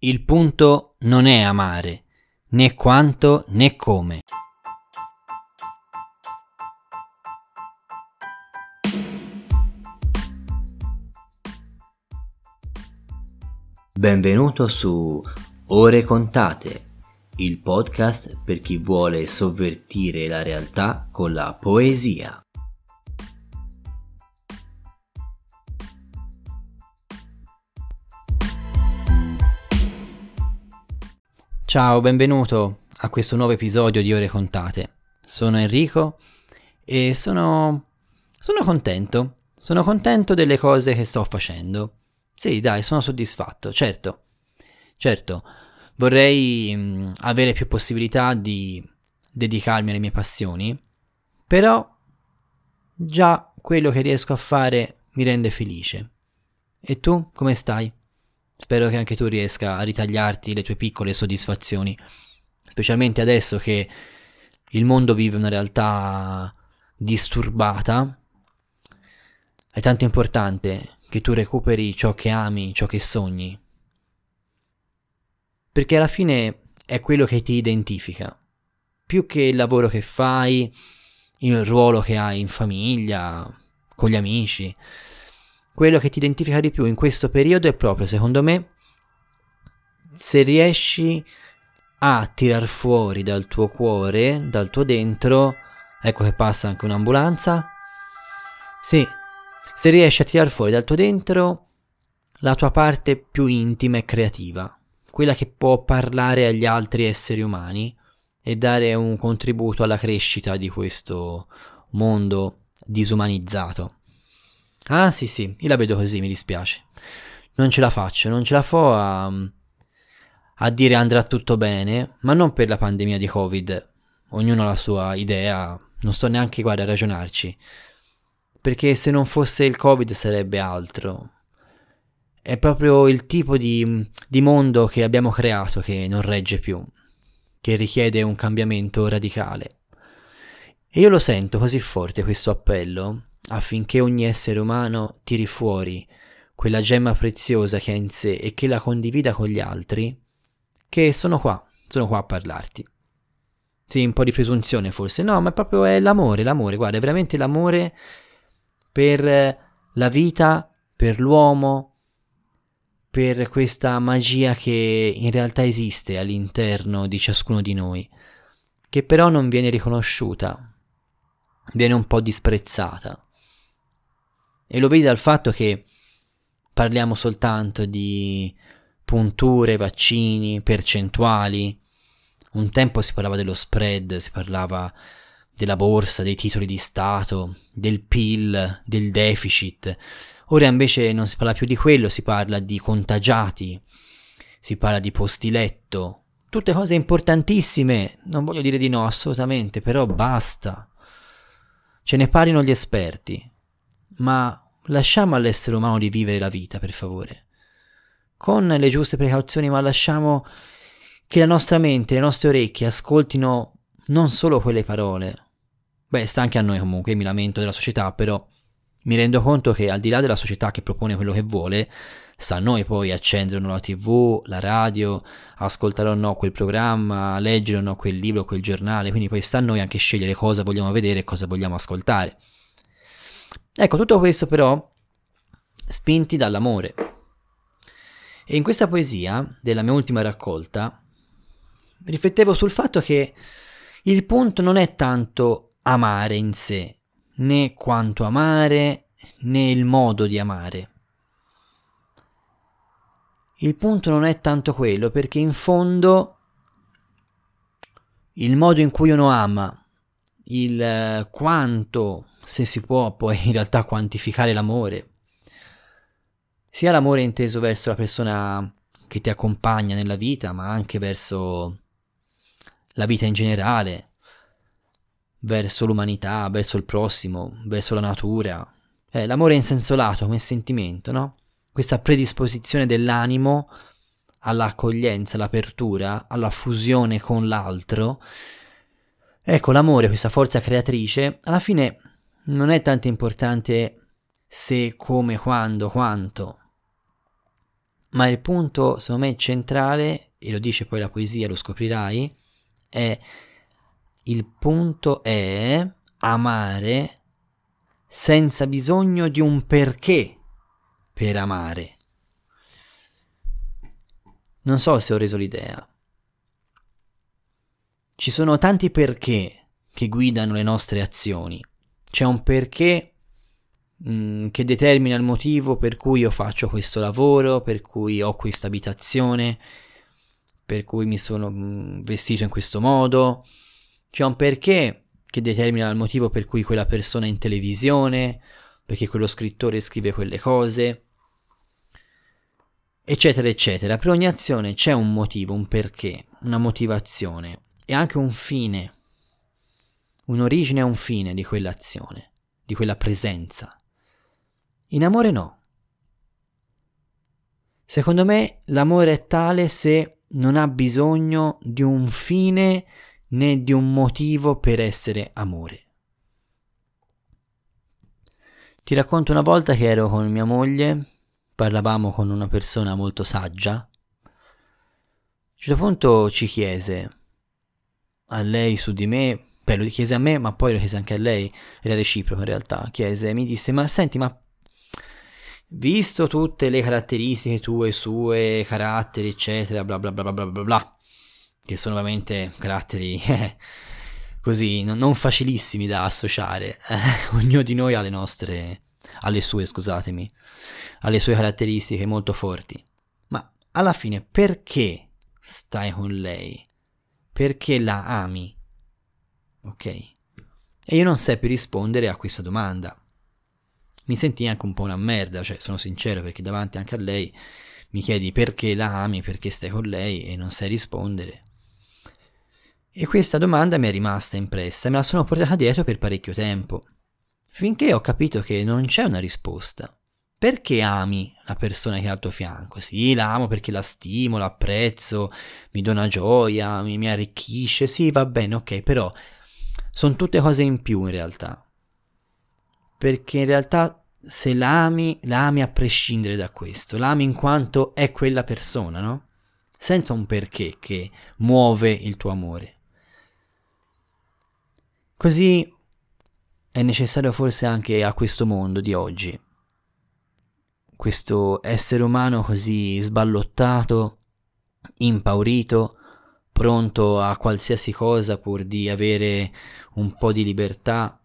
Il punto non è amare, né quanto né come. Benvenuto su Ore contate, il podcast per chi vuole sovvertire la realtà con la poesia. Ciao, benvenuto a questo nuovo episodio di Ore Contate. Sono Enrico e sono... sono contento. Sono contento delle cose che sto facendo. Sì, dai, sono soddisfatto, certo. Certo, vorrei mh, mm, avere più possibilità di dedicarmi alle mie passioni, però già quello che riesco a fare mi rende felice. E tu come stai? Spero che anche tu riesca a ritagliarti le tue piccole soddisfazioni, specialmente adesso che il mondo vive una realtà disturbata. È tanto importante che tu recuperi ciò che ami, ciò che sogni. Perché alla fine è quello che ti identifica. Più che il lavoro che fai, il ruolo che hai in famiglia, con gli amici quello che ti identifica di più in questo periodo è proprio, secondo me, se riesci a tirar fuori dal tuo cuore, dal tuo dentro, ecco che passa anche un'ambulanza, sì, se riesci a tirar fuori dal tuo dentro la tua parte più intima e creativa, quella che può parlare agli altri esseri umani e dare un contributo alla crescita di questo mondo disumanizzato. Ah sì sì, io la vedo così, mi dispiace. Non ce la faccio, non ce la fo a, a dire andrà tutto bene, ma non per la pandemia di Covid. Ognuno ha la sua idea, non sto neanche qua a ragionarci. Perché se non fosse il Covid sarebbe altro. È proprio il tipo di, di mondo che abbiamo creato che non regge più, che richiede un cambiamento radicale. E io lo sento così forte questo appello affinché ogni essere umano tiri fuori quella gemma preziosa che ha in sé e che la condivida con gli altri, che sono qua, sono qua a parlarti. Sì, un po' di presunzione forse, no, ma proprio è l'amore, l'amore, guarda, è veramente l'amore per la vita, per l'uomo, per questa magia che in realtà esiste all'interno di ciascuno di noi, che però non viene riconosciuta, viene un po' disprezzata. E lo vedi dal fatto che parliamo soltanto di punture, vaccini, percentuali. Un tempo si parlava dello spread, si parlava della borsa, dei titoli di Stato, del PIL, del deficit. Ora invece non si parla più di quello, si parla di contagiati, si parla di posti letto. Tutte cose importantissime, non voglio dire di no assolutamente, però basta. Ce ne parlino gli esperti ma lasciamo all'essere umano di vivere la vita, per favore. Con le giuste precauzioni, ma lasciamo che la nostra mente, le nostre orecchie ascoltino non solo quelle parole. Beh, sta anche a noi comunque, mi lamento della società, però mi rendo conto che al di là della società che propone quello che vuole, sta a noi poi accendere o no la tv, la radio, ascoltare o no quel programma, leggere o no quel libro, quel giornale, quindi poi sta a noi anche scegliere cosa vogliamo vedere e cosa vogliamo ascoltare. Ecco, tutto questo però spinti dall'amore. E in questa poesia della mia ultima raccolta riflettevo sul fatto che il punto non è tanto amare in sé, né quanto amare, né il modo di amare. Il punto non è tanto quello, perché in fondo il modo in cui uno ama, il eh, quanto se si può poi in realtà quantificare l'amore, sia l'amore inteso verso la persona che ti accompagna nella vita, ma anche verso la vita in generale, verso l'umanità, verso il prossimo, verso la natura. Eh, l'amore in senso lato come sentimento, no? Questa predisposizione dell'animo all'accoglienza, all'apertura, alla fusione con l'altro. Ecco, l'amore, questa forza creatrice, alla fine non è tanto importante se, come, quando, quanto. ma il punto, secondo me, centrale, e lo dice poi la poesia, lo scoprirai, è il punto è amare senza bisogno di un perché per amare. Non so se ho reso l'idea. Ci sono tanti perché che guidano le nostre azioni. C'è un perché Mm, che determina il motivo per cui io faccio questo lavoro, per cui ho questa abitazione, per cui mi sono mm, vestito in questo modo. C'è un perché che determina il motivo per cui quella persona è in televisione, perché quello scrittore scrive quelle cose, eccetera, eccetera. Per ogni azione c'è un motivo, un perché, una motivazione e anche un fine, un'origine e un fine di quell'azione, di quella presenza. In amore no. Secondo me l'amore è tale se non ha bisogno di un fine né di un motivo per essere amore. Ti racconto una volta che ero con mia moglie, parlavamo con una persona molto saggia. A un certo punto ci chiese a lei su di me, beh lo chiese a me ma poi lo chiese anche a lei, era reciproco in realtà, chiese, mi disse ma senti ma visto tutte le caratteristiche tue, sue, caratteri, eccetera, bla bla bla bla bla bla, che sono veramente caratteri eh, così non, non, facilissimi da associare, eh, ognuno di noi ha le nostre, ha le sue, scusatemi, ha le sue caratteristiche molto forti, ma alla fine perché stai con lei? Perché la ami? Ok? E io non seppi rispondere a questa domanda mi senti anche un po' una merda, cioè sono sincero perché davanti anche a lei mi chiedi perché la ami, perché stai con lei e non sai rispondere. E questa domanda mi è rimasta impressa e me la sono portata dietro per parecchio tempo, finché ho capito che non c'è una risposta. Perché ami la persona che è al tuo fianco? Sì, la amo perché la stimo, l'apprezzo, mi dona gioia, mi, mi arricchisce, sì, va bene, ok, però sono tutte cose in più in realtà perché in realtà se l'ami, l'ami a prescindere da questo, l'ami in quanto è quella persona, no? Senza un perché che muove il tuo amore. Così è necessario forse anche a questo mondo di oggi, questo essere umano così sballottato, impaurito, pronto a qualsiasi cosa pur di avere un po' di libertà,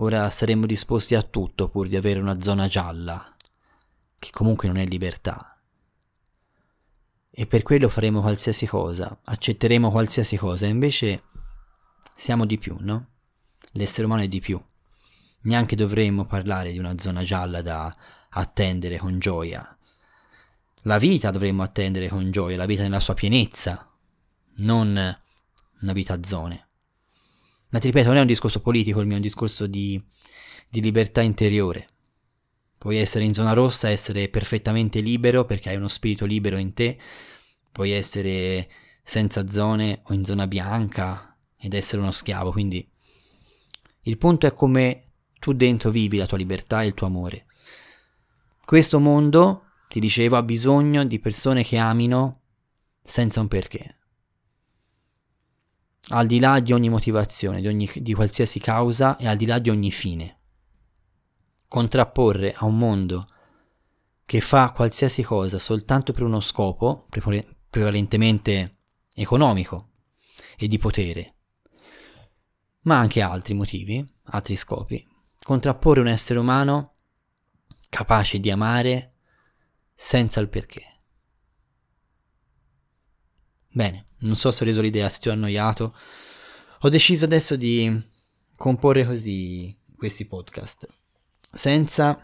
Ora saremmo disposti a tutto pur di avere una zona gialla, che comunque non è libertà. E per quello faremo qualsiasi cosa, accetteremo qualsiasi cosa, invece siamo di più, no? L'essere umano è di più. Neanche dovremmo parlare di una zona gialla da attendere con gioia. La vita dovremmo attendere con gioia, la vita nella sua pienezza, non una vita a zone. Ma ti ripeto, non è un discorso politico il mio, è un discorso di, di libertà interiore. Puoi essere in zona rossa, essere perfettamente libero perché hai uno spirito libero in te, puoi essere senza zone o in zona bianca ed essere uno schiavo, quindi il punto è come tu dentro vivi la tua libertà e il tuo amore. Questo mondo, ti dicevo, ha bisogno di persone che amino senza un perché al di là di ogni motivazione, di, ogni, di qualsiasi causa e al di là di ogni fine. Contrapporre a un mondo che fa qualsiasi cosa soltanto per uno scopo, prevalentemente economico e di potere, ma anche altri motivi, altri scopi, contrapporre un essere umano capace di amare senza il perché. Bene, non so se ho reso l'idea, se ti ho annoiato. Ho deciso adesso di comporre così questi podcast, senza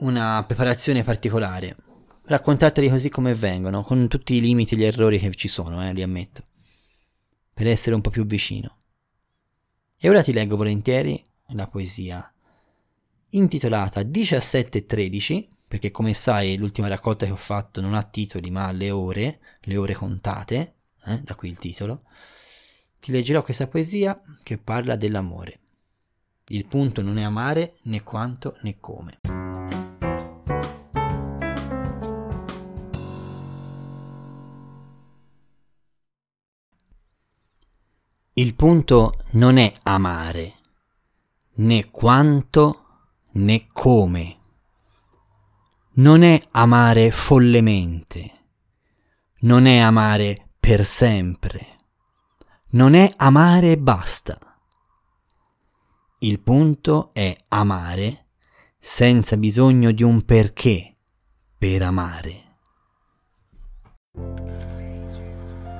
una preparazione particolare. Raccontarteli così come vengono, con tutti i limiti e gli errori che ci sono, eh, li ammetto, per essere un po' più vicino. E ora ti leggo volentieri la poesia, intitolata 1713, perché come sai l'ultima raccolta che ho fatto non ha titoli ma le ore, le ore contate, eh, da qui il titolo, ti leggerò questa poesia che parla dell'amore. Il punto non è amare né quanto né come. Il punto non è amare né quanto né come. Non è amare follemente, non è amare per sempre, non è amare e basta. Il punto è amare senza bisogno di un perché per amare.